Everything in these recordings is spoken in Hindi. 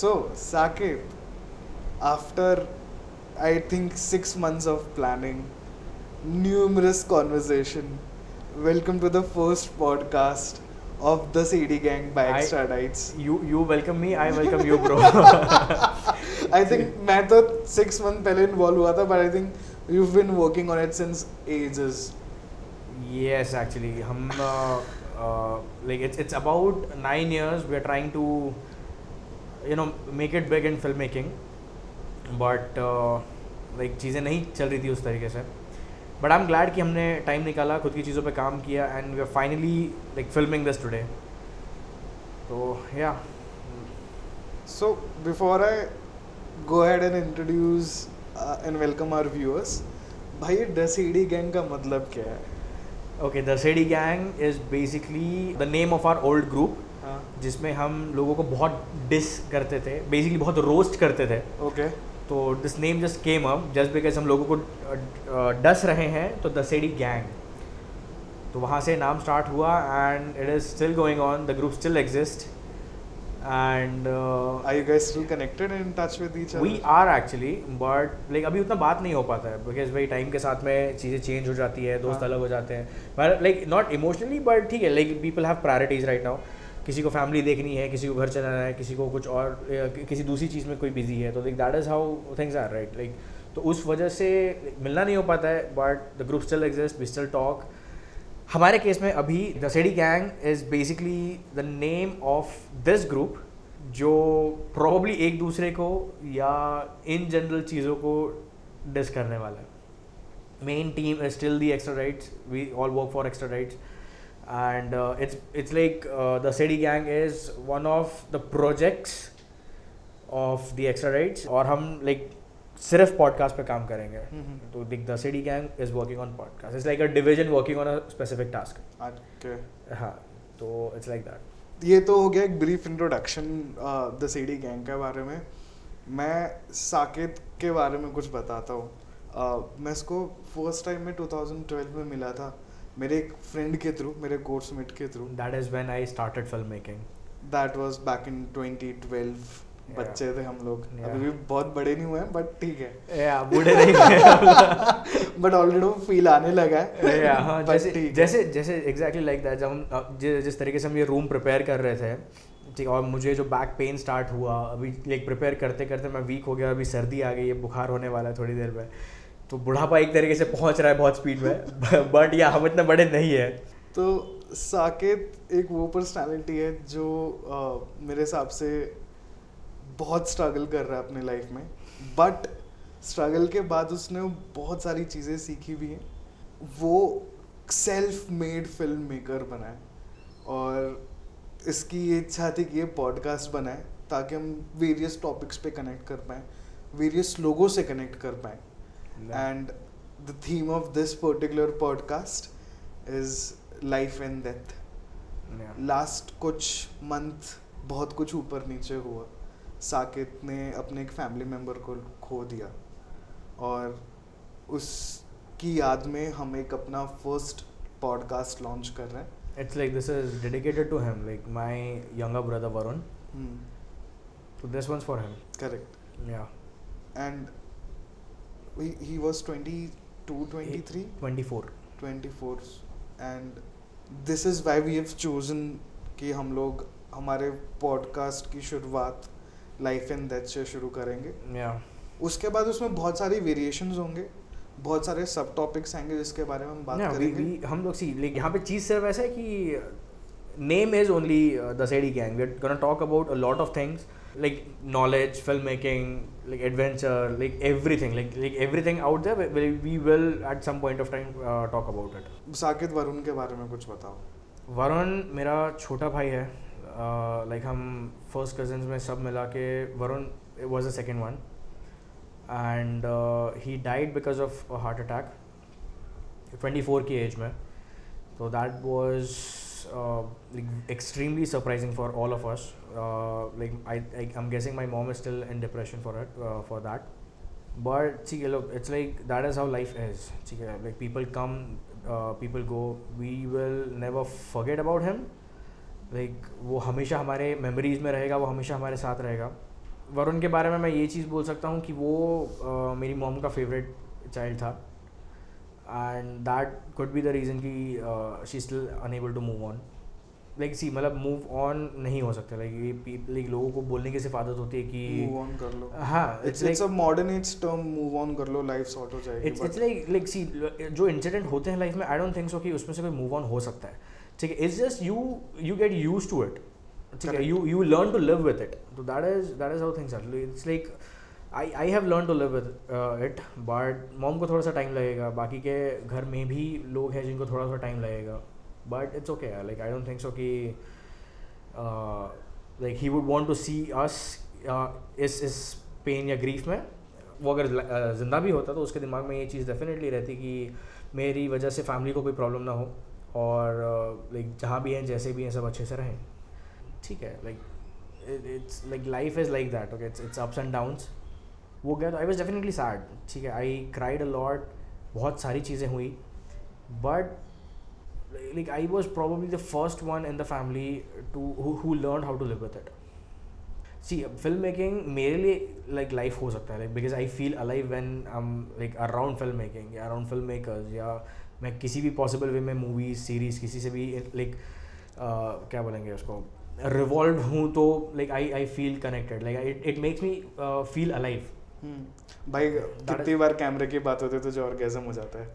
So, Saket, after I think six months of planning, numerous conversation, welcome to the first podcast of the CD Gang by I- Extradites. You you welcome me, I welcome you, bro. I think मैं तो six month पहले involve हुआ था, but I think you've been working on it since ages. yes, actually, हम uh, uh, like it's it's about nine years. We are trying to, you know make it big in film making but like चीज़ें नहीं चल रही थी उस तरीके से। बट आई एम ग्लैड कि हमने टाइम निकाला खुद की चीज़ों पर काम किया and we are finally like filming this today तो या so before I go ahead and introduce and welcome our viewers भाई दसीडी गैंग का मतलब क्या है? Okay दसीडी gang is basically the name of our old group जिसमें हम लोगों को बहुत डिस करते थे बेसिकली बहुत रोस्ट करते थे। ओके तो this name just came up just because हम लोगों को डस रहे हैं तो दसेडी गैंग तो वहाँ से नाम स्टार्ट हुआ and it is still going on the group still exist and guys still connected and in touch with each other? We are actually but like अभी उतना बात नहीं हो पाता है बिकॉज़ भाई टाइम के साथ में चीज़ें चेंज हो जाती है दोस्त हाँ। अलग हो जाते हैं। लाइक नॉट इमोशनली बट ठीक है like people have priorities right now किसी को फैमिली देखनी है, किसी को घर चलाना है, किसी को कुछ और किसी दूसरी चीज़ में कोई बिज़ी है तो like that is how things are right like तो उस वजह से मिलना नहीं हो पाता है but the group still exist we still talk हमारे केस में अभी the सेडी gang is basically the name of this group जो प्रॉब्ली एक दूसरे को या इन जनरल चीज़ों को डिस करने वाला है। Main team is still the extra rights we all work for extra rights and it's it's like the Sadie gang is one of the projects of the extra rights और हम लाइक सिर्फ़ पॉडकास्ट पे काम करेंगे तो the Sadie gang is working on podcast it's like a division working on a specific task Okay. हाँ तो इट्स लाइक दैट ये तो हो गया एक brief introduction the Sadie gang के बारे में. मैं साकेत के बारे में कुछ बताता हूँ. Uh, मैं इसको फ़र्स्ट टाइम में 2012 में मिला था. मेरे एक फ्रेंड के थ्रू मेरे कोर्स मेट के through that is when I started film making that was back in 2012 Yeah. बच्चे थे हम लोग. Yeah. अभी भी बहुत बड़े नहीं हुए हैं बट ठीक है. या बूढ़े नहीं बट ऑलरेडी वो फील आने लगा है. या हाँ जैसे जैसे जैसे एग्जैक्टली लाइक दैट जब हम जिस तरीके से हम ये रूम प्रिपेयर कर रहे थे ठीक है और मुझे जो बैक पेन स्टार्ट हुआ अभी लाइक प्रिपेयर करते करते मैं वीक हो गया अभी सर्दी आ गई है बुखार होने वाला है थोड़ी देर में. तो बुढ़ापा एक तरीके से पहुँच रहा है बहुत स्पीड में। बट या हम इतने बड़े नहीं है। तो साकेत एक वो पर्सनालिटी है जो अ, मेरे हिसाब से बहुत स्ट्रगल कर रहा है अपने लाइफ में। बट स्ट्रगल के बाद उसने बहुत सारी चीज़ें सीखी भी हैं। वो सेल्फ मेड फ़िल्म मेकर बनाए और इसकी ये इच्छा थी कि ये पॉडकास्ट बनाए ताकि हम वेरियस टॉपिक्स पे कनेक्ट कर पाएँ वेरियस लोगों से कनेक्ट कर पाएँ। And the theme of this particular podcast is life and death last कुछ मंथ बहुत कुछ ऊपर नीचे हुआ। साकेत ने अपने एक फैमिली मेंबर को खो दिया। और उसकी याद में हम एक अपना फ़र्स्ट पॉडकास्ट लॉन्च कर रहे हैं। It's like this is dedicated to him like my younger brother Varun this one's for him correct and was twenty two twenty three 24. 24 and this is why we have chosen कि हम लोग हमारे पॉडकास्ट की शुरुआत लाइफ एंड डेथ से शुरू करेंगे। Yeah. उसके बाद उसमें बहुत सारी वेरिएशंस होंगे बहुत सारे सब टॉपिक्स आएँगे जिसके बारे में हम बात Yeah, we, करेंगे। we, हम लोग सी लाइक यहाँ पे चीज़ सिर्फ़ ऐसा है कि name is only the Sadie gang we are gonna talk about a lot of things like knowledge film making like adventure like everything like like everything out there we will at some point of time talk about it Saket Varun के बारे में कुछ बताओ। वरुण मेरा छोटा भाई है लाइक हम फ़र्स्ट कजन्स में सब मिला के Varun was the second one and he died because of heart attack twenty four की एज में. तो that was extremely surprising for all of us. Uh, like I, I, I'm guessing my mom is still in depression for it, uh, for that. But see, look, it's like that is how life is. See, like people come, uh, people go. We will never forget about him. Like Like वो हमेशा हमारे मेमोरीज में रहेगा वो हमेशा हमारे साथ रहेगा वरुण के बारे में मैं ये चीज़ बोल सकता हूँ कि वो uh, मेरी मॉम का फेवरेट चाइल्ड था and that could be the reason कि she still unable to move on like see मतलब मूव ऑन नहीं हो सकता। लाइक ये लाइक लोगों को बोलने की सिर्फ़ आदत होती है कि मूव ऑन कर लो। हाँ it's it's a modern age term move on कर लो लाइफ सॉर्ट हो जाएगी it's it's like like see जो इंसिडेंट होते हैं लाइफ में आई डोंट थिंक सो कि उसमें से कोई मूव ऑन हो सकता है। ठीक है it's just you you get used to it ठीक है you you learn to live with it तो that is that is how things are it's like I I have learn to live with it but mom को थोड़ा सा टाइम लगेगा। बाकी के घर में भी लोग हैं जिनको थोड़ा सा टाइम लगेगा। But it's okay like I don't think so कि like he would want to see us इस इस पेन या ग्रीफ में। वो अगर uh, ज़िंदा भी होता तो उसके दिमाग में ये चीज़ डेफिनेटली रहती कि मेरी वजह से फैमिली को कोई प्रॉब्लम ना हो। और लाइक uh, जहाँ भी हैं जैसे भी हैं सब अच्छे से रहें। ठीक है like it's like life is like that okay it's it's ups and downs वो गया तो आई वॉज़ डेफिनेटली सैड ठीक है? आई क्राइड अ लॉट बहुत सारी चीज़ें हुई but like I was probably the first one in the family to who learn how to live with it see film making मेरे लिए लाइक लाइफ हो सकता है because I feel alive when I am like around film making या अराउंड फ़िल्म मेकर्स या मैं किसी भी पॉसिबल वे में मूवीज़ सीरीज़ किसी से भी लाइक क्या बोलेंगे उसको? रिवॉल्व हूँ तो like I I feel connected like it makes me feel alive hmm. भाई बार कैमरे की बात होती तो जो ऑर्गेजम हो जाता है।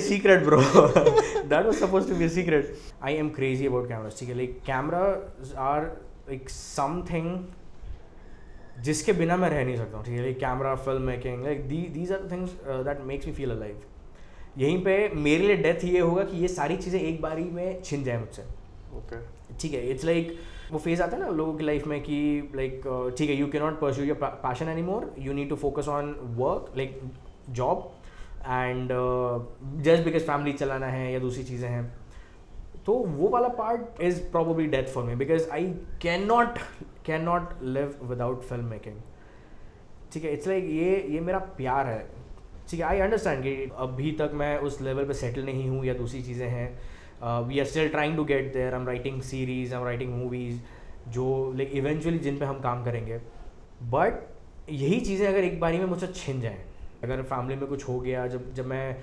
Secret bro that was supposed to be secret I am crazy about cameras ठीक है? Like cameras are like something जिसके बिना मैं रह नहीं सकता ठीक है? Camera film making like these are things that makes me feel alive यहीं पे मेरे लिए डेथ ये होगा कि ये सारी चीज़ें एक बारी में छिन जाए मुझसे। ओके ठीक है? इट्स लाइक like, वो फ़ेज़ आता है ना लोगों की लाइफ में कि लाइक ठीक है you can not pursue your passion any more you need to focus on work like job and just because family चलाना है या दूसरी चीज़ें हैं. तो वो वाला part is probably death for me because I can not can not live without film making ठीक है इट्स लाइक ये ये मेरा प्यार है. ठीक है आई अंडरस्टैंड कि अभी तक मैं उस लेवल पे सेटल नहीं हूँ या दूसरी चीज़ें हैं. Are still trying to get there I am writing series I am writing movies जो लाइक इवेंचुअली जिन पे हम काम करेंगे। बट यही चीज़ें अगर एक बारी में मुझसे छिन जाएँ, अगर फैमिली में कुछ हो गया, जब जब मैं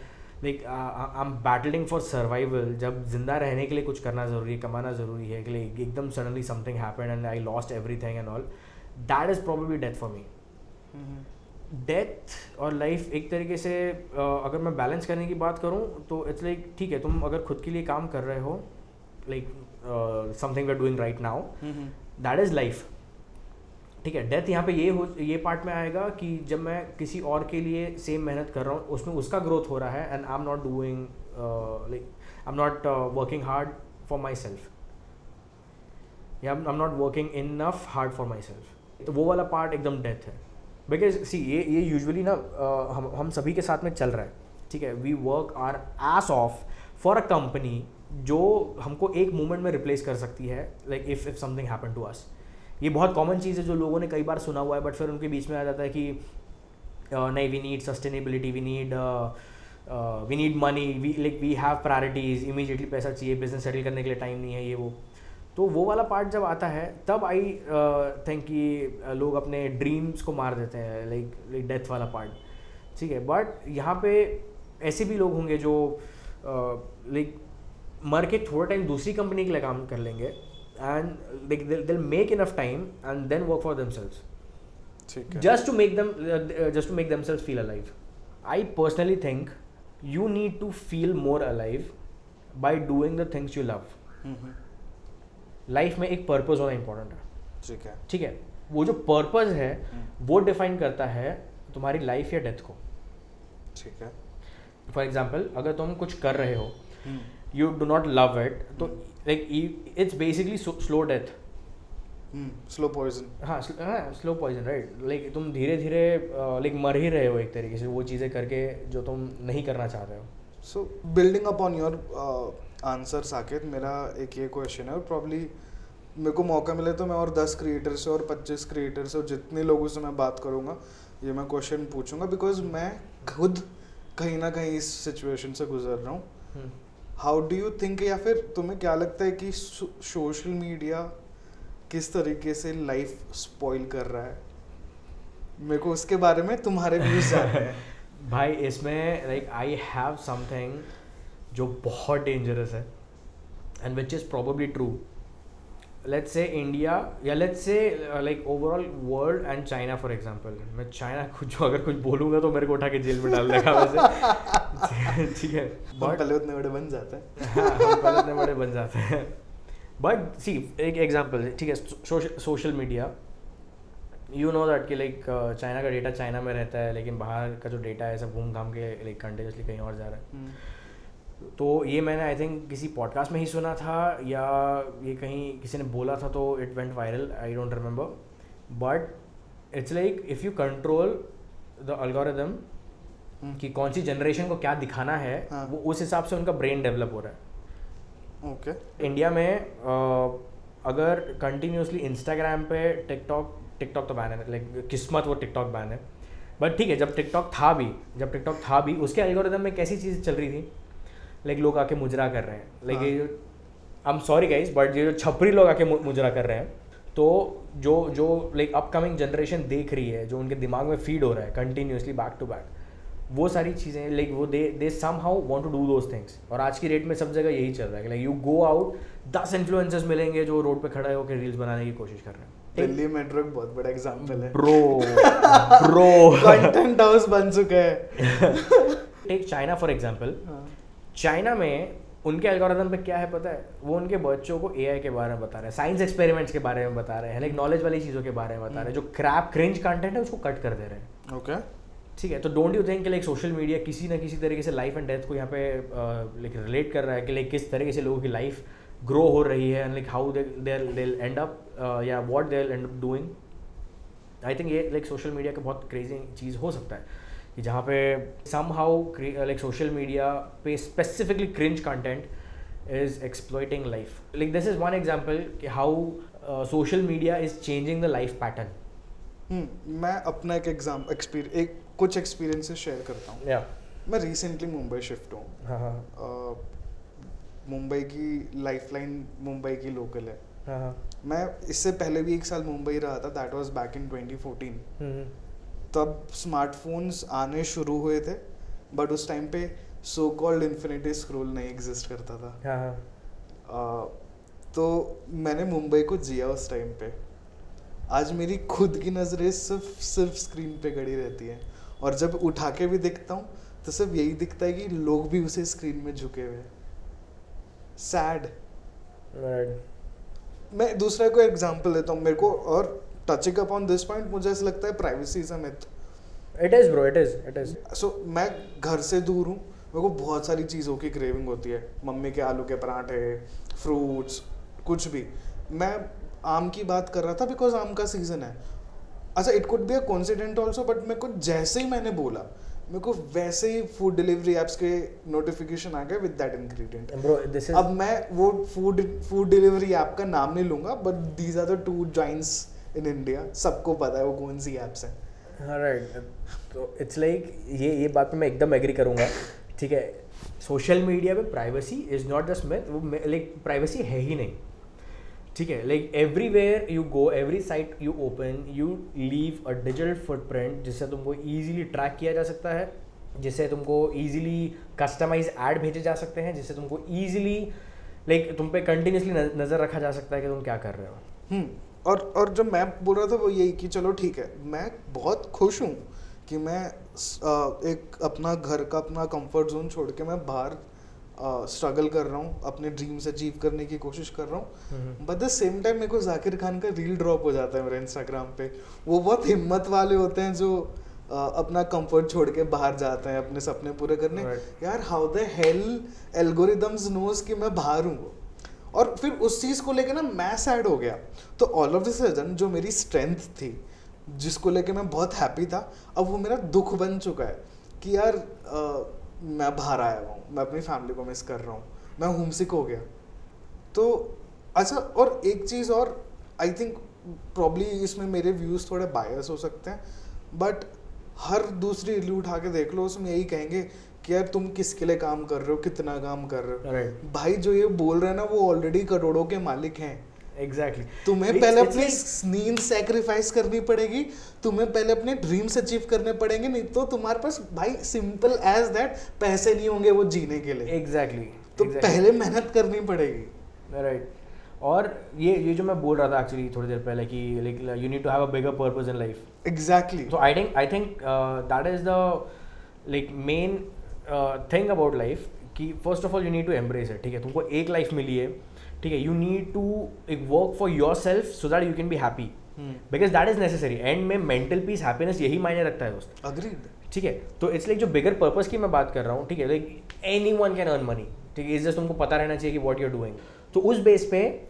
like I am battling for survival जब ज़िंदा रहने के लिए कुछ करना ज़रूरी है कमाना ज़रूरी है, कि एकदम suddenly something happen and I lost every thing and all that is probably death for me death और लाइफ एक तरीके से अगर मैं बैलेंस करने की बात करूँ तो इट्स लाइक ठीक है तुम अगर खुद के लिए काम कर रहे हो like something we are doing right now that is life ठीक है डेथ यहाँ पे ये हो ये पार्ट में आएगा कि जब मैं किसी और के लिए सेम मेहनत कर रहा हूँ उसमें उसका ग्रोथ हो रहा है and I am not doing like I am not working hard for myself या I am not working enough hard for myself तो वो वाला पार्ट एकदम डेथ है। बिकॉज़ सी ये ये यूजली ना हम हम सभी के साथ में चल रहा है, ठीक है? We work our ass off for a company जो हमको एक मोमेंट में रिप्लेस कर सकती है like if if something happen to us ये बहुत कॉमन चीज़ है जो लोगों ने कई बार सुना हुआ है बट फिर उनके बीच में आ जाता है कि नहीं we need sustainability we need we need money we like we have priorities immediately पैसा चाहिए बिज़नेस सेटल करने के लिए टाइम नहीं है, ये वो। तो वो वाला पार्ट जब आता है तब आई थिंक कि लोग अपने ड्रीम्स को मार देते हैं लाइक लाइक डेथ वाला पार्ट ठीक है बट यहाँ पे ऐसे भी लोग होंगे जो लाइक मर के थोड़ा टाइम दूसरी कंपनी के लिए काम कर लेंगे and like they'll make enough time and then work for themselves just to make them just to make themselves feel alive I personally think you need to feel more alive by doing the things you love life में एक पर्पज होना इंपॉर्टेंट है। ठीक है। ठीक है? वो जो पर्पज है हम्म। वो डिफाइन करता है तुम्हारी लाइफ या डेथ को। ठीक है। फॉर एग्ज़ाम्पल अगर तुम कुछ कर रहे हो। You do not love it तो like it's basically slow death slow poison हाँ स्लो पॉइजन राइट लाइक तुम धीरे धीरे लाइक मर ही रहे हो एक तरीके से वो चीज़ें करके जो तुम नहीं करना चाह रहे हो। So building upon your answer Saket मेरा एक ये क्वेश्चन है और प्रॉब्ली मेरे को मौका मिले तो मैं और दस क्रिएटर से और पच्चीस क्रिएटर से और जितने लोगों से मैं बात करूँगा ये मैं क्वेश्चन पूछूँगा बिकॉज़ मैं खुद कहीं ना कहीं इस सिचुएशन से गुजर रहा हूँ। हाउ डू यू थिंक या फिर तुम्हें क्या लगता है कि सोशल मीडिया किस तरीके से लाइफ स्पॉइल कर रहा है? मेरे को उसके बारे में तुम्हारे व्यूज़ जानने। हैं भाई इसमें लाइक आई हैव समथिंग जो बहुत डेंजरस है and which is probably true let's say India या let's say like overall world and China for example मैं चाइना कुछ अगर कुछ बोलूँगा तो मेरे को उठा के जेल में डाल देगा वैसे। ठीक है। बट पहले उतने बड़े बन जाते हैं। हाँ पहले इतने बड़े बन जाते हैं। बट सी एक एग्ज़ाम्पल ठीक है social media you know that कि लाइक चाइना का डेटा चाइना में रहता है लेकिन बाहर का जो डेटा है सब घूम घाम के लाइक कंटिन्यूसली कहीं और जा रहा है। हम्म, तो ये मैंने आई थिंक किसी पॉडकास्ट में ही सुना था या ये कहीं किसी ने बोला था तो it went viral I don't remember but it's like if you control the algorithm कि कौन सी जनरेशन को क्या दिखाना है हाँ। वो उस हिसाब से उनका ब्रेन डेवलप हो रहा है। ओके। Okay. इंडिया में अ, अगर कंटिन्यूसली इंस्टाग्राम पे टिकटॉक टिकटॉक तो बैन है लाइक किस्मत वो टिकटॉक बैन है। बट ठीक है जब टिकटॉक था भी जब टिकटॉक था भी उसके एल्गोरिदम में कैसी चीज़ चल रही थी? लाइक लोग आके मुजरा कर रहे हैं। लाइक हाँ। ये जो I am sorry guys but ये जो छपरी लोग आके मुजरा कर रहे हैं तो जो जो लाइक अपकमिंग जनरेशन देख रही है जो उनके दिमाग में फ़ीड हो रहा है कंटिन्यूसली बैक टू बैक वो सारी चीज़ें लाइक वो they they somehow want to do those things और आज की डेट में सब जगह यही चल रहा है। लाइक यू गो आउट दस इन्फ्लुएंसर्स मिलेंगे जो रोड पे खड़े होकर रील्स बनाने की कोशिश कर रहे हैं। दिल्ली मेट्रो एक बहुत बड़ा एग्जांपल है। ब्रो ब्रो कंटेंट हाउस बन चुका है। टेक चाइना फॉर एग्जांपल हाँ, चाइना में उनके एल्गोरिदम पे क्या है पता है? वो उनके बच्चों को एआई के बारे में बता रहे हैं साइंस एक्सपेरिमेंट्स के बारे में बता रहे हैं लाइक नॉलेज वाली चीज़ों के बारे में बता रहे हैं जो क्रैप क्रिंज कंटेंट है उसको कट कर दे रहे हैं। ओके ठीक है तो don't you think like social media किसी ना किसी तरीके से लाइफ एंड डेथ को यहाँ पे लाइक रिलेट कर रहा है कि लाइक किस तरीके से लोगों की लाइफ ग्रो हो रही है and like how they end up या what they end up doing I think ये लाइक सोशल मीडिया का बहुत क्रेजी चीज़ हो सकता है। कि जहाँ पे somehow like social media पे specifically cringe content is exploiting life like this is one example कि how social media is changing the life pattern मैं अपना एक एग्ज़ाम एक्सपीरियंस एक कुछ एक्सपीरियंसेस शेयर करता हूँ। या मैं रिसेंटली मुंबई शिफ्ट हूँ। हाँ हाँ। मुंबई की लाइफलाइन मुंबई की लोकल है। हाँ हाँ। मैं इससे पहले भी एक साल मुंबई रहा था that was back in 2014 hmm, तब स्मार्टफोन्स आने शुरू हुए थे बट उस टाइम पे सो कॉल्ड इन्फिनिटी स्क्रोल नहीं एग्जिस्ट करता था। हाँ हाँ। तो मैंने मुंबई को जिया उस टाइम पे। आज मेरी खुद की नज़रें सिर्फ़ सिर्फ़ स्क्रीन पे गड़ी रहती हैं। और जब उठा के भी देखता हूँ तो सिर्फ़ यही दिखता है कि लोग भी उसे स्क्रीन में झुके हुए हैं। सैड मैं दूसरा को एग्जांपल देता हूँ मेरे को और टचिंग अपॉन दिस पॉइंट मुझे ऐसा लगता है privacy is a myth It is, bro. It is. It is. So मैं घर से दूर हूँ मेरे को बहुत सारी चीज़ों की क्रेविंग होती है मम्मी के आलू के पराठे फ्रूट्स कुछ भी मैं आम की बात कर रहा था बिकॉज़ आम का सीज़न है अच्छा it could be a coincidence also but मेरे को जैसे ही मैंने बोला मेरे को वैसे ही फ़ूड डिलीवरी एप्स के नोटिफिकेशन आ गए विद दैट इंग्रेडिएंट अब मैं वो फ़ूड फ़ूड डिलीवरी ऐप का नाम नहीं लूँगा but these are the two giants in India सबको पता है वो कौन सी एप्स हैं। राइट तो इट्स लाइक ये ये बात पे मैं एकदम एग्री करूँगा ठीक है? सोशल मीडिया पे privacy is not just myth वो लाइक प्राइवेसी है ही नहीं ठीक है? Like everywhere you go every site you open you leave a digital footprint जिससे तुमको ईजिली ट्रैक किया जा सकता है जिससे तुमको ईजिली कस्टमाइज ऐड भेजे जा सकते हैं जिससे तुमको ईजिली लाइक तुम पे कंटिन्यूसली नज़र रखा जा सकता है कि तुम क्या कर रहे हो। हम्म। और और जब मैं बोल रहा था वो यही कि चलो ठीक है मैं बहुत खुश हूँ कि मैं एक अपना घर का अपना कंफर्ट जोन छोड़ के मैं बाहर स्ट्रगल कर रहा हूँ अपने ड्रीम्स अचीव करने की कोशिश कर रहा हूँ। बट द सेम टाइम मेरे को जाकिर खान का रील ड्रॉप हो जाता है मेरे इंस्टाग्राम पे। वो बहुत हिम्मत वाले होते हैं जो अ, अपना कंफर्ट छोड़ के बाहर जाते हैं अपने सपने पूरे करने। Right. यार how the hell algorithms knows कि मैं बाहर हूँ और फिर उस चीज़ को लेके ना मैं सैड हो गया। तो ऑल ऑफ़ द सडन जो मेरी स्ट्रेंथ थी जिसको लेके मैं बहुत हैप्पी था अब वो मेरा दुख बन चुका है कि यार अ, मैं बाहर आया हुआ हूँ मैं अपनी फैमिली को मिस कर रहा हूँ मैं होमसिक हो गया। तो अच्छा और एक चीज़ और आई थिंक प्रॉब्ली इसमें मेरे व्यूज़ थोड़े बायस हो सकते हैं बट हर दूसरी रील उठा के देख लो उसमें यही कहेंगे कि यार तुम किसके लिए काम कर रहे हो कितना काम कर रहे हो राइट भाई जो ये बोल रहे हैं ना वो ऑलरेडी करोड़ों के मालिक हैं एग्जैक्टली exactly. तुम्हें पहले अपनी नींद सेक्रीफाइस करनी पड़ेगी तुम्हें पहले अपने ड्रीम्स अचीव करने पड़ेंगे नहीं तो तुम्हारे पास भाई सिंपल एज दैट पैसे नहीं होंगे वो जीने के लिए एग्जैक्टली exactly. तो exactly. पहले मेहनत करनी पड़ेगी राइट right. और ये ये जो मैं बोल रहा था एक्चुअली थोड़ी देर पहले कि like you need to have a bigger purpose in life exactly so i think i think uh, that is the like main about life about कि first of all you need to embrace है ठीक है? तुमको एक लाइफ मिली है ठीक है? यू नीड टू एक work for yourself so that you can be happy because that is necessary and में मेंटल पीस हैप्पीनेस यही मायने रखता है दोस्त। अग्रीड ठीक है? तो इट्स लाइक जो बिगर पर्पज की मैं बात कर रहा हूँ ठीक है? Like anyone can earn money ठीक है? इस जस्ट तुमको पता रहना चाहिए कि वॉट यूर डूइंग तो उस बेस पे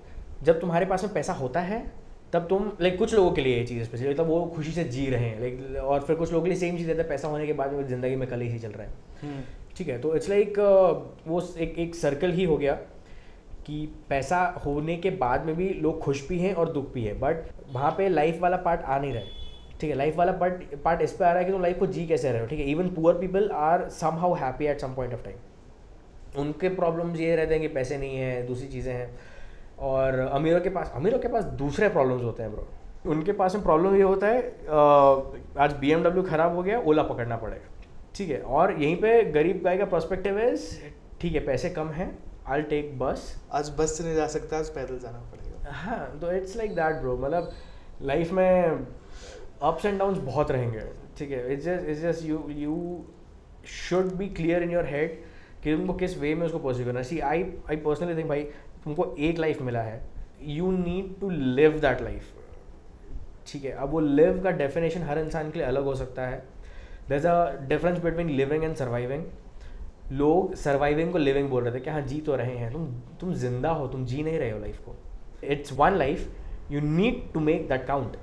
जब तुम्हारे पास में पैसा होता है तब तुम लाइक कुछ लोगों के लिए ये चीज़ स्पेशली तब वो खुशी से जी रहे हैं लाइक और फिर कुछ लोगों के लिए सेम चीज़ रहता है पैसा होने के बाद में ज़िंदगी में कल ही चल रहा है। ठीक है तो इट्स लाइक वो एक एक सर्कल ही हो गया कि पैसा होने के बाद में भी लोग खुश भी हैं और दुख भी है बट वहाँ पे लाइफ वाला पार्ट आ नहीं रहा है। ठीक है लाइफ वाला पार्ट पार्ट इस पे आ रहा है कि तुम लाइफ को जी कैसे रहे हो ठीक है? Even poor people are somehow happy at some point of time उनके प्रॉब्लम्स ये रहते हैं कि पैसे नहीं है दूसरी चीज़ें हैं। और अमीरों के पास अमीरों के पास दूसरे प्रॉब्लम्स होते हैं ब्रो उनके पास में प्रॉब्लम ये होता है आज बीएमडब्ल्यू ख़राब हो गया ओला पकड़ना पड़ेगा। ठीक है और यहीं पे गरीब गाय का पर्सपेक्टिव है ठीक है पैसे कम हैं आई टेक बस आज बस से नहीं जा सकता आज पैदल जाना पड़ेगा। हाँ तो इट्स लाइक दैट ब्रो मतलब लाइफ में अप्स एंड डाउन्स बहुत रहेंगे। ठीक है it's just it's just you you should be clear in your head कि तुमको किस वे में उसको परस्यू करना सी आई आई पर्सनली थिंक भाई तुमको एक लाइफ मिला है you need to live that life ठीक है, अब वो लिव का डेफिनेशन हर इंसान के लिए अलग हो सकता है। There a difference between living and surviving लोग सर्वाइविंग को लिविंग बोल रहे थे कि हाँ जी तो रहे हैं। तुम तुम ज़िंदा हो, तुम जी नहीं रहे हो लाइफ को। It's one life you need to make that count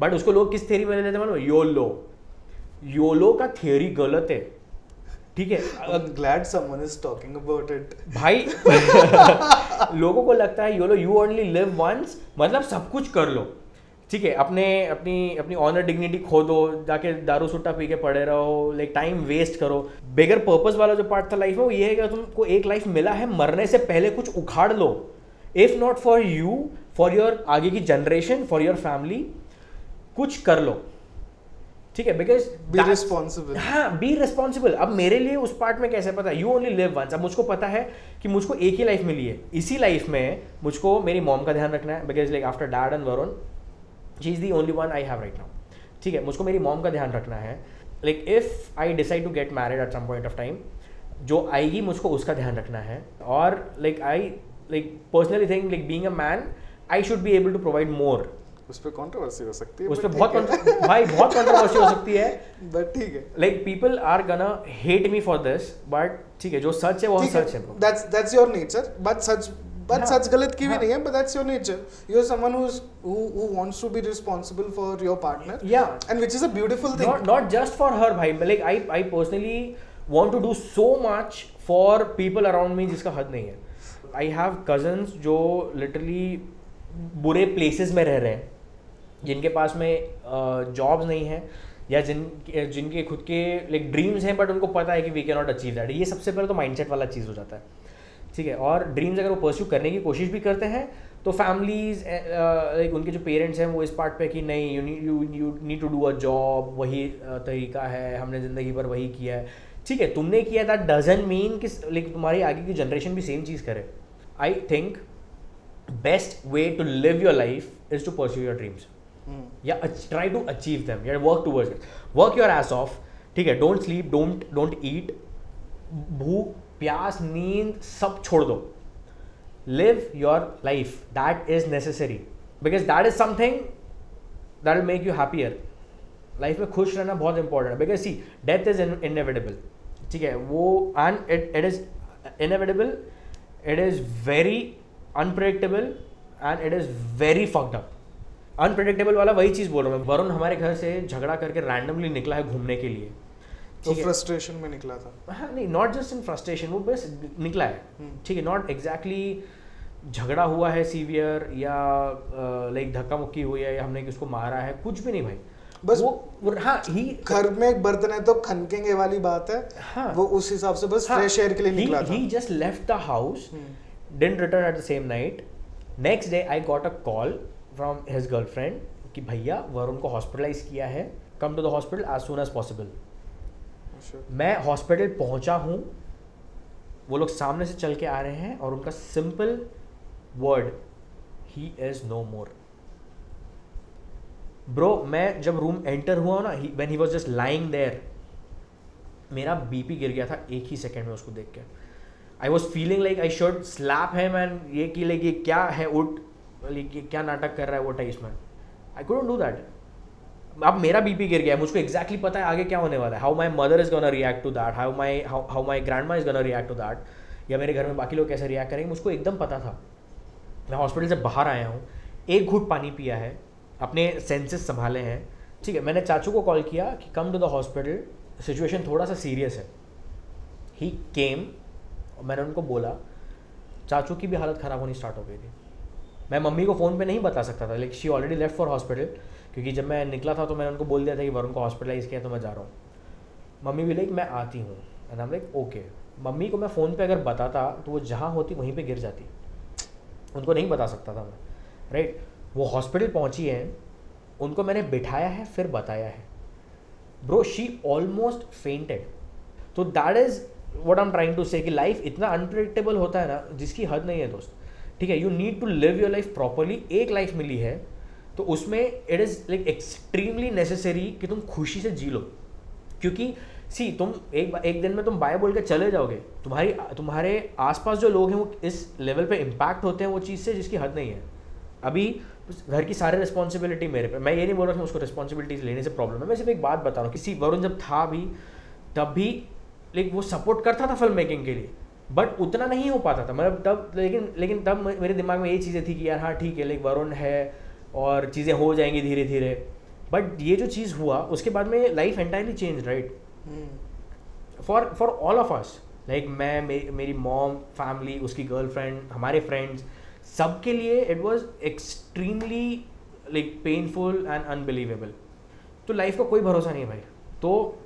but उसको लोग किस थेरी में ले लेते मानो योलो योलो का थियोरी गलत है। ठीक है? I'm glad someone is talking about it. भाई लोगों को लगता है YOLO you only live once मतलब सब कुछ कर लो। ठीक है अपने अपनी अपनी ऑनर डिग्निटी खो दो जाके दारू सुट्टा पी के पड़े रहो लाइक टाइम वेस्ट करो। बेगर पर्पस वाला जो पार्ट था लाइफ में वो ये है कि तुमको एक लाइफ मिला है मरने से पहले कुछ उखाड़ लो। If not for you for your आगे की जनरेशन फॉर योर फैमिली कुछ कर लो। ठीक है बिकॉज़ बी रिस्पॉन्सिबल हाँ बी रिस्पॉन्सिबल अब मेरे लिए उस पार्ट में कैसे पता? यू ओनली लिव वंस अब मुझको पता है कि मुझको एक ही लाइफ मिली है। इसी लाइफ में मुझको मेरी मॉम का ध्यान रखना है because like after dad and Varun she is the only one I have right now ठीक है मुझको मेरी मॉम का ध्यान रखना है। Like if I decide to get married at some point of time जो आएगी मुझको उसका ध्यान रखना है। और like I like personally think like being a man I should be able to provide more उस पर कॉन्ट्रोवर्सी हो सकती है उस पर बहुत भाई बहुत कॉन्ट्रोवर्सी हो सकती है। बट ठीक है। Like people are gonna hate me for this but ठीक है जो सच है वो सच है बट सच बट हाँ। सच गलत की भी हाँ। नहीं है but that's your nature you is a thing not just for हर भाई like I I personally want to do so much for people around me जिसका हद नहीं है। आई हैव कजन्स जो लिटरली बुरे प्लेसेस में रह रहे हैं। जिनके पास में जॉब्स नहीं है या जिन, जिनके खुद के लाइक ड्रीम्स हैं बट उनको पता है कि we can not achieve that ये सबसे पहले तो माइंडसेट वाला चीज़ हो जाता है। ठीक है? और ड्रीम्स अगर वो परस्यू करने की कोशिश भी करते हैं तो फैमिलीज़ लाइक उनके जो पेरेंट्स हैं, वो इस पार्ट पे कि नहीं you you need to do a job वही तरीका है, हमने ज़िंदगी भर वही किया है। ठीक है? तुमने किया दैट डजन मीन कि लाइक तुम्हारी आगे की जनरेशन भी सेम चीज़ करे। I think best way to live your life is to pursue your dreams या ट्राई टू अचीव देम या work towards it work your ass off ठीक है don't sleep don't don't eat भूख, प्यास, नींद सब छोड़ दो. Live your life that is necessary because that is something that will make you happier life में खुश रहना बहुत इंपॉर्टेंट है. Because see death is inevitable ठीक है, वो and it it is inevitable it is very unpredictable and it is very fucked up unpredictable वाला वही चीज़ बोल रहा हूँ मैं। वरुण हमारे घर से झगड़ा करके रैंडमली निकला है घूमने के लिए। तो है? फ्रस्ट्रेशन में निकला था। हाँ नहीं नॉट जस्ट इन फ्रस्ट्रेशन वो बस निकला है। हम्म। ठीक है नॉट एग्जैक्टली झगड़ा हुआ है सीवियर या लाइक धक्का मुक्की हुई है या हमने किसको मारा है कुछ भी नहीं भाई। बस वो हाँ ही घर में एक बर्तन है तो खनकेंगे वाली बात है। हाँ। वो उस हिसाब से बस फ्रेश एयर के लिए निकला था। He just left the house. Didn't return at the same night next day I got a call from his girlfriend कि भैया वरुण को हॉस्पिटलाइज किया है come to the hospital as soon as possible मैं हॉस्पिटल पहुँचा हूँ वो लोग सामने से चल के आ रहे हैं और उनका simple word he is no more bro मैं जब रूम एंटर हुआ ना when he was just lying there मेरा बीपी गिर गया था एक ही सेकंड में उसको देख के। I was feeling like I should slap है मैन ये कि लाइक ये क्या है उठ। ये क्या नाटक कर रहा है वो टाइस man I couldn't do that अब मेरा बीपी गिर गया। मुझको एक्जैक्टली exactly पता है आगे क्या होने वाला है। How my mother is gonna react to that how my how my grandma is gonna react to that या मेरे घर में बाकी लोग कैसे रिएक्ट करेंगे? मुझको एकदम पता था। मैं हॉस्पिटल से बाहर आया हूँ। एक घूट पानी पिया है। अपने सेंसेस संभाले हैं। ठीक है, मैंने चाचू को कॉल किया कि come to the hospital situation थोड़ा सा सीरियस है। ही केम मैंने उनको बोला, चाचू की भी हालत ख़राब होनी स्टार्ट हो गई थी। मैं मम्मी को फ़ोन पे नहीं बता सकता था। लेकिन she already left for hospital क्योंकि जब मैं निकला था तो मैंने उनको बोल दिया था कि वरुण को हॉस्पिटलाइज किया तो मैं जा रहा हूँ। मम्मी भी लाइक मैं आती हूँ। एंड आई लाइक ओके मम्मी को मैं फ़ोन पे अगर बताता तो वो जहाँ होती वहीं पे गिर जाती। उनको नहीं बता सकता था मैं। राइट वो हॉस्पिटल पहुँची है। उनको मैंने बिठाया है, फिर बताया है। ब्रो शी ऑलमोस्ट फेंटेड तो that is what am trying to say कि लाइफ इतना अनप्रडिक्टेबल होता है ना, जिसकी हद नहीं है दोस्त। ठीक है you need to live your life properly एक लाइफ मिली है तो उसमें it is like extremely necessary कि तुम खुशी से जी लो। क्योंकि सी तुम एक एक दिन में तुम बाय बोल के चले जाओगे, तुम्हारी, तुम्हारे आसपास जो लोग हैं वो इस लेवल पे इम्पैक्ट होते हैं वो चीज़ से जिसकी हद नहीं है। अभी, घर की सारी रिस्पॉन्सिबिलिटी मेरे पे, मैं ये नहीं बोल रहा कि उसको रिस्पॉन्सिबिलिटीज लेने से प्रॉब्लम है, मैं सिर्फ़ एक बात बता रहा हूँ किसी वरुण जब था भी, तब भी लाइक वो सपोर्ट करता था फ़िल्म मेकिंग के लिए। बट उतना नहीं हो पाता था। मतलब तब लेकिन लेकिन तब मेरे दिमाग में ये चीज़ें थी कि यार हाँ ठीक है लाइक वरुण है और चीज़ें हो जाएँगी धीरे धीरे बट ये जो चीज़ हुआ उसके बाद में life entirely change right for for all of us like मैं मे, मेरी मॉम फैमिली उसकी गर्लफ्रेंड हमारे फ्रेंड्स सबके लिए it was extremely like painful and unbelievable तो लाइफ का कोई भरोसा नहीं है भाई। तो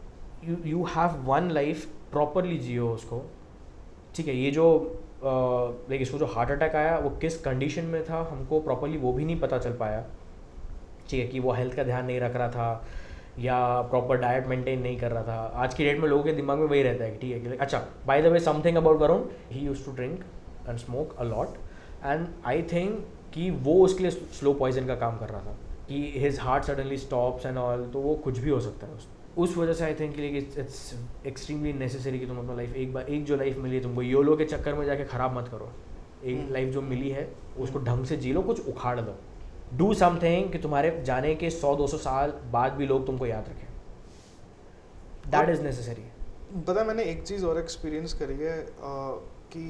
you you have one life properly जियो उसको। ठीक है, ये जो लाइक इसको जो हार्ट अटैक आया, वो किस कंडीशन में था, हमको प्रॉपरली वो भी नहीं पता चल पाया। ठीक है, कि वो हेल्थ का ध्यान नहीं रख रहा था, या प्रॉपर डाइट मेंटेन नहीं कर रहा था। आज की डेट में लोगों के दिमाग में वही रहता है ठीक है अच्छा by the way something about Varun he use to drink and smoke a lot and I think कि वो उसके लिए स्लो पॉइजन का काम कर रहा था, कि his heart suddenly stops and all तो वो कुछ भी हो सकता है उसमें। उस वजह से आई थिंक कि इट्स एक्सट्रीमली नेसेसरी कि तुम अपना लाइफ एक बार एक जो लाइफ मिली है तुमको योलो के चक्कर में जाके ख़राब मत करो। एक लाइफ हम्म। जो मिली है उसको ढंग से जी लो कुछ उखाड़ दो। डू समथिंग कि तुम्हारे जाने के सौ दो सौ साल बाद भी लोग तुमको याद रखें। दैट इज़ नेसेसरी पता मैंने एक चीज़ और एक्सपीरियंस करी है कि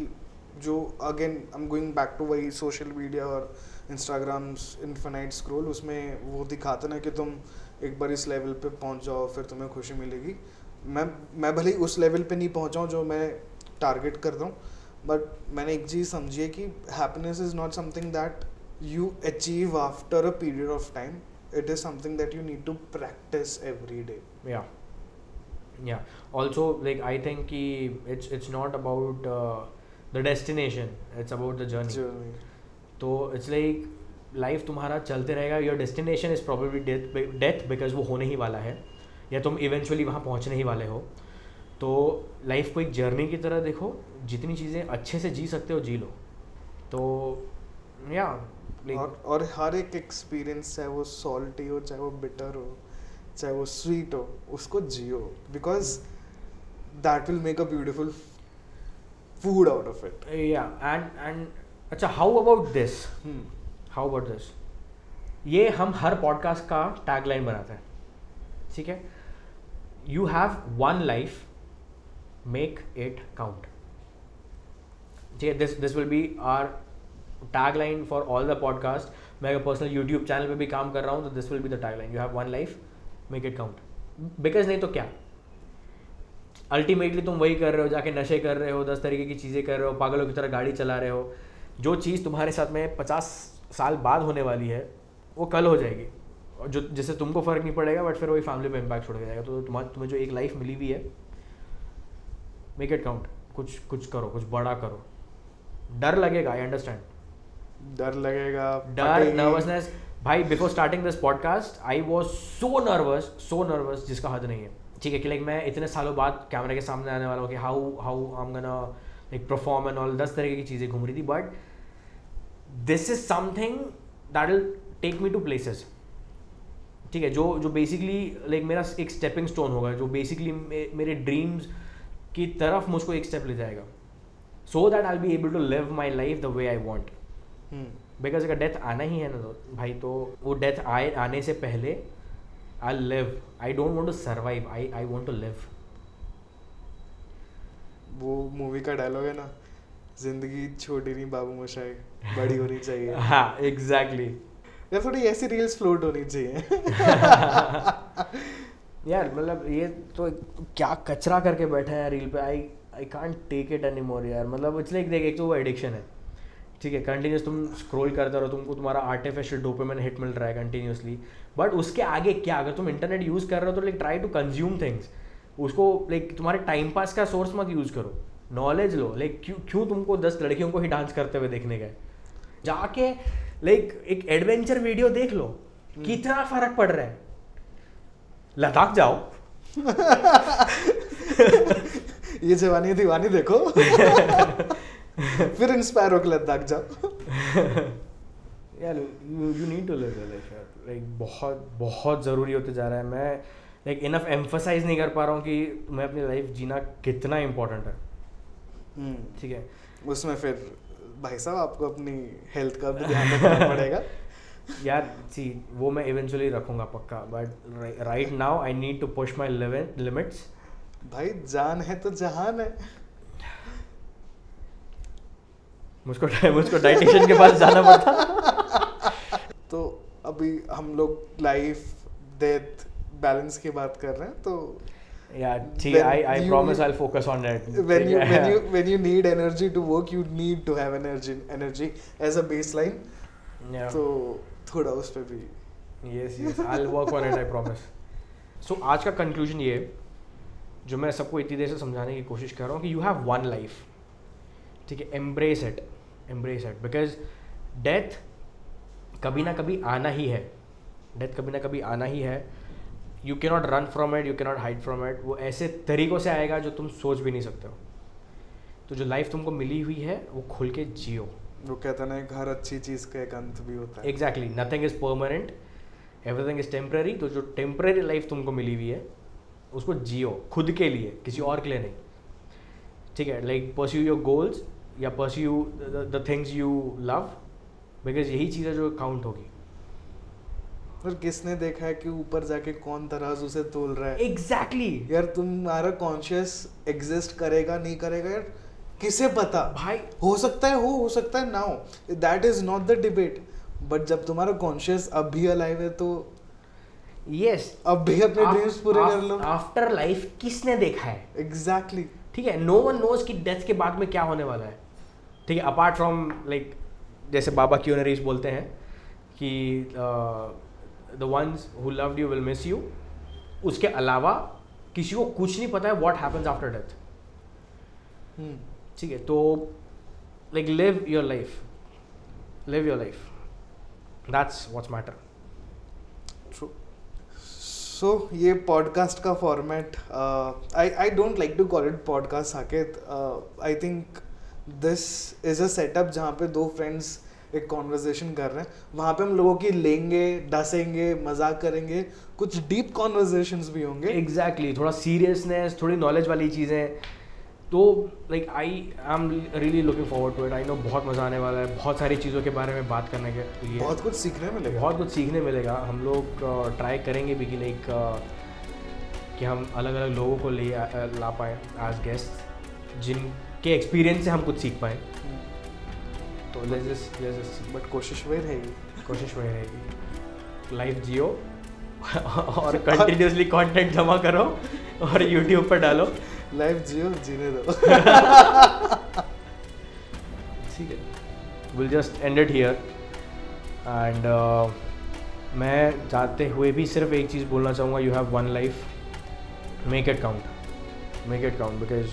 जो again I am going back to वही सोशल मीडिया और इंस्टाग्राम इन्फिनाइट स्क्रोल उसमें वो दिखाते ना कि तुम एक बार इस लेवल पे पहुँच जाओ फिर तुम्हें खुशी मिलेगी। मैं मैं भले ही उस लेवल पे नहीं पहुंचाऊँ जो मैं टारगेट कर रहा हूँ बट मैंने एक चीज़ समझी है कि happiness is not something that you achieve after a period of time it is something that you need to practice every day या yeah. Also like i think ki it's it's not about uh, the destination. It's about the journey, journey. तो इट्स लाइक लाइफ तुम्हारा चलते रहेगा। Your destination is probably death death because वो होने ही वाला है। या तुम इवेंचुअली वहाँ पहुँचने ही वाले हो। तो लाइफ को एक जर्नी की तरह देखो। जितनी चीज़ें अच्छे से जी सकते हो जी लो। तो या और, और हर एक एक्सपीरियंस चाहे वो सॉल्टी हो चाहे वो बिटर हो चाहे वो स्वीट हो उसको जियो। Because that will make a beautiful food out of it या एंड एंड अच्छा how about this how about this ये हम हर पॉडकास्ट का टैग लाइन बनाते हैं। ठीक है? You have one life make it count ठीक है? This this will be our tagline for all the podcast मैं अगर पर्सनल यूट्यूब चैनल पे भी काम कर रहा हूँ तो this will be the tagline you have one life make it count because नहीं तो क्या? अल्टीमेटली तुम वही कर रहे हो, जाके नशे कर रहे हो, दस तरीके की चीज़ें कर रहे हो, पागलों की तरह गाड़ी चला रहे हो। जो चीज़ तुम्हारे साथ में पचास साल बाद होने वाली है वो कल हो जाएगी। और जो जिससे तुमको फ़र्क नहीं पड़ेगा बट फिर वही फैमिली पे इम्पैक्ट छोड़ जाएगा। तो तुम्हारे तुम्हें जो एक लाइफ मिली हुई है मेक इट काउंट कुछ कुछ करो कुछ बड़ा करो। डर लगेगा आई अंडरस्टैंड डर लगेगा डर नर्वसनेस भाई before starting this podcast I was so nervous so nervous जिसका हद नहीं है। ठीक है कि लाइक मैं इतने सालों बाद कैमरे के सामने आने वाला हूँ कि how how I am gonna like perform and all दस तरीके की चीज़ें घूम रही थी but this is something that will take me to places ठीक है जो जो बेसिकली लाइक मेरा एक स्टेपिंग स्टोन होगा जो बेसिकली मेरे ड्रीम्स की तरफ़ मुझको एक स्टेप ले जाएगा so that I be able to live my life the way I want because अगर डेथ आना ही है ना तो भाई तो वो डेथ आए आने से पहले I live I don't want to survive I I want to live वो मूवी का डायलॉग है ना ज़िंदगी छोटी नहीं बाबू मोशाई। बड़ी होनी चाहिए। हाँ एग्जैक्टली यार थोड़ी ऐसी रील्स फ्लोट होनी चाहिए। यार मतलब ये तो क्या कचरा करके बैठा है रील पे? I I can't take it anymore यार। मतलब इट्स लाइक देख एक तो वो एडिक्शन है। ठीक है कंटिन्यूस तुम स्क्रॉल करते रहो तुमको तुम्हारा आर्टिफिशियल डोपामिन हिट मिल रहा है कंटिन्यूसली बट उसके आगे क्या? अगर तुम इंटरनेट यूज़ कर रहे हो तो like try to consume things उसको लाइक तुम्हारे टाइम पास का सोर्स मत यूज़ करो। नॉलेज लो। लाइक क्यों क्यों तुमको दस लड़कियों को ही डांस करते हुए देखने गए जाके लाइक एक एडवेंचर वीडियो देख लो कितना फ़र्क पड़ रहा है। लद्दाख जाओ। ये जवानी दीवानी देखो। फिर इंस्पायर होकर लद्दाख जाओ। यार you need to live life like बहुत बहुत ज़रूरी होते जा रहा है। मैं लाइक इनफ एम्फोसाइज नहीं कर पा रहा हूँ कि मैं अपनी लाइफ जीना कितना इम्पोर्टेंट है। हम्म, ठीक है? उसमें फिर भाई साहब आपको अपनी हेल्थ का भी ध्यान रखना पड़ेगा। यार सी वो मैं इवेंचुअली रखूँगा पक्का but right now I need to push my limits भाई जान है तो जहान है। मुझको मुझको डाइटिशियन के पास जाना पड़ता। तो अभी हम लोग लाइफ डेथ बैलेंस की बात कर रहे हैं तो ठीक When I I you- promise I focus on that when you when you when you need energy to work you need to have energy energy as a baseline. तो थोड़ा उस पे भी yes yes I work on it I promise so आज का कंक्लूजन ये जो मैं सबको इतनी देर से समझाने की कोशिश कर रहा हूँ कि यू हैव वन लाइफ ठीक है embrace it embrace it because death कभी ना कभी आना ही है. डेथ कभी ना कभी आना ही है. You can not run from it you can not hide from it वो ऐसे तरीक़ों से आएगा जो तुम सोच भी नहीं सकते हो। तो जो लाइफ तुमको मिली हुई है वो खुल के जियो। वो कहते है ना हर अच्छी चीज़ का एक अंत भी होता है। Exactly nothing is permanent everything is temporary तो जो टेम्प्रेरी लाइफ तुमको मिली हुई है उसको जियो खुद के लिए किसी और के लिए नहीं। ठीक है? लाइक परस्यू योर गोल्स या pursue the things you love because यही चीज़ जो काउंट होगी। और किसने देखा है कि ऊपर जाके कौन तराजू से तोल रहा है? Exactly exactly. यार तुम्हारा कॉन्शियस एग्जिस्ट करेगा नहीं करेगा यार किसे पता? भाई। हो सकता है हो हो सकता है ना हो that is not the debate but जब तुम्हारा कॉन्शियस अब भी अलाइव है तो यस अब भी अपने ड्रीम्स पूरे कर लो। आफ्टर लाइफ किसने देखा है? एग्जैक्टली ठीक है नो वन नोज़ कि डेथ के बाद में क्या होने वाला है। ठीक है अपार्ट फ्रॉम लाइक जैसे बाबा क्यूनरीज बोलते हैं कि the ones who loved you will miss you उसके अलावा किसी को कुछ नहीं पता है वॉट हैपेंस आफ्टर डेथ ठीक है तो like live your life live your life that's what's matter true so ये पॉडकास्ट का format I I don't like to call it podcast Saket I think this is a setup जहाँ पे दो फ्रेंड्स एक कॉन्वर्जेशन कर रहे हैं। वहाँ पे हम लोगों की लेंगे डसेंगे मज़ाक करेंगे कुछ डीप कॉन्वर्जेशंस भी होंगे। एग्जैक्टली exactly, थोड़ा सीरियसनेस थोड़ी नॉलेज वाली चीज़ें। तो like I I am really looking forward to it I know बहुत मज़ा आने वाला है बहुत सारी चीज़ों के बारे में बात करने के लिए। बहुत कुछ सीखने मिलेगा। बहुत कुछ सीखने मिलेगा। हम लोग ट्राई करेंगे भी कि लाइक कि हम अलग अलग लोगों को ले ला पाएँ एज गेस्ट जिनके एक्सपीरियंस से हम कुछ सीख पाएँ। तो बट कोशिश वही रहेगी। कोशिश वही रहेगी। लाइफ जियो। और कंटिन्यूसली कंटेंट जमा करो और यूट्यूब पर डालो। लाइफ जियो जीने दो। ठीक है। Will just end it here and मैं जाते हुए भी सिर्फ़ एक चीज़ बोलना चाहूँगा you have one life make it count make it count because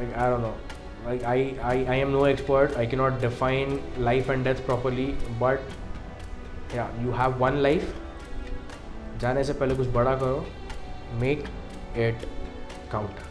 I don't know like I, I I am no expert I cannot define life and death properly but yeah you have one life जाने से पहले कुछ बड़ा करो make it count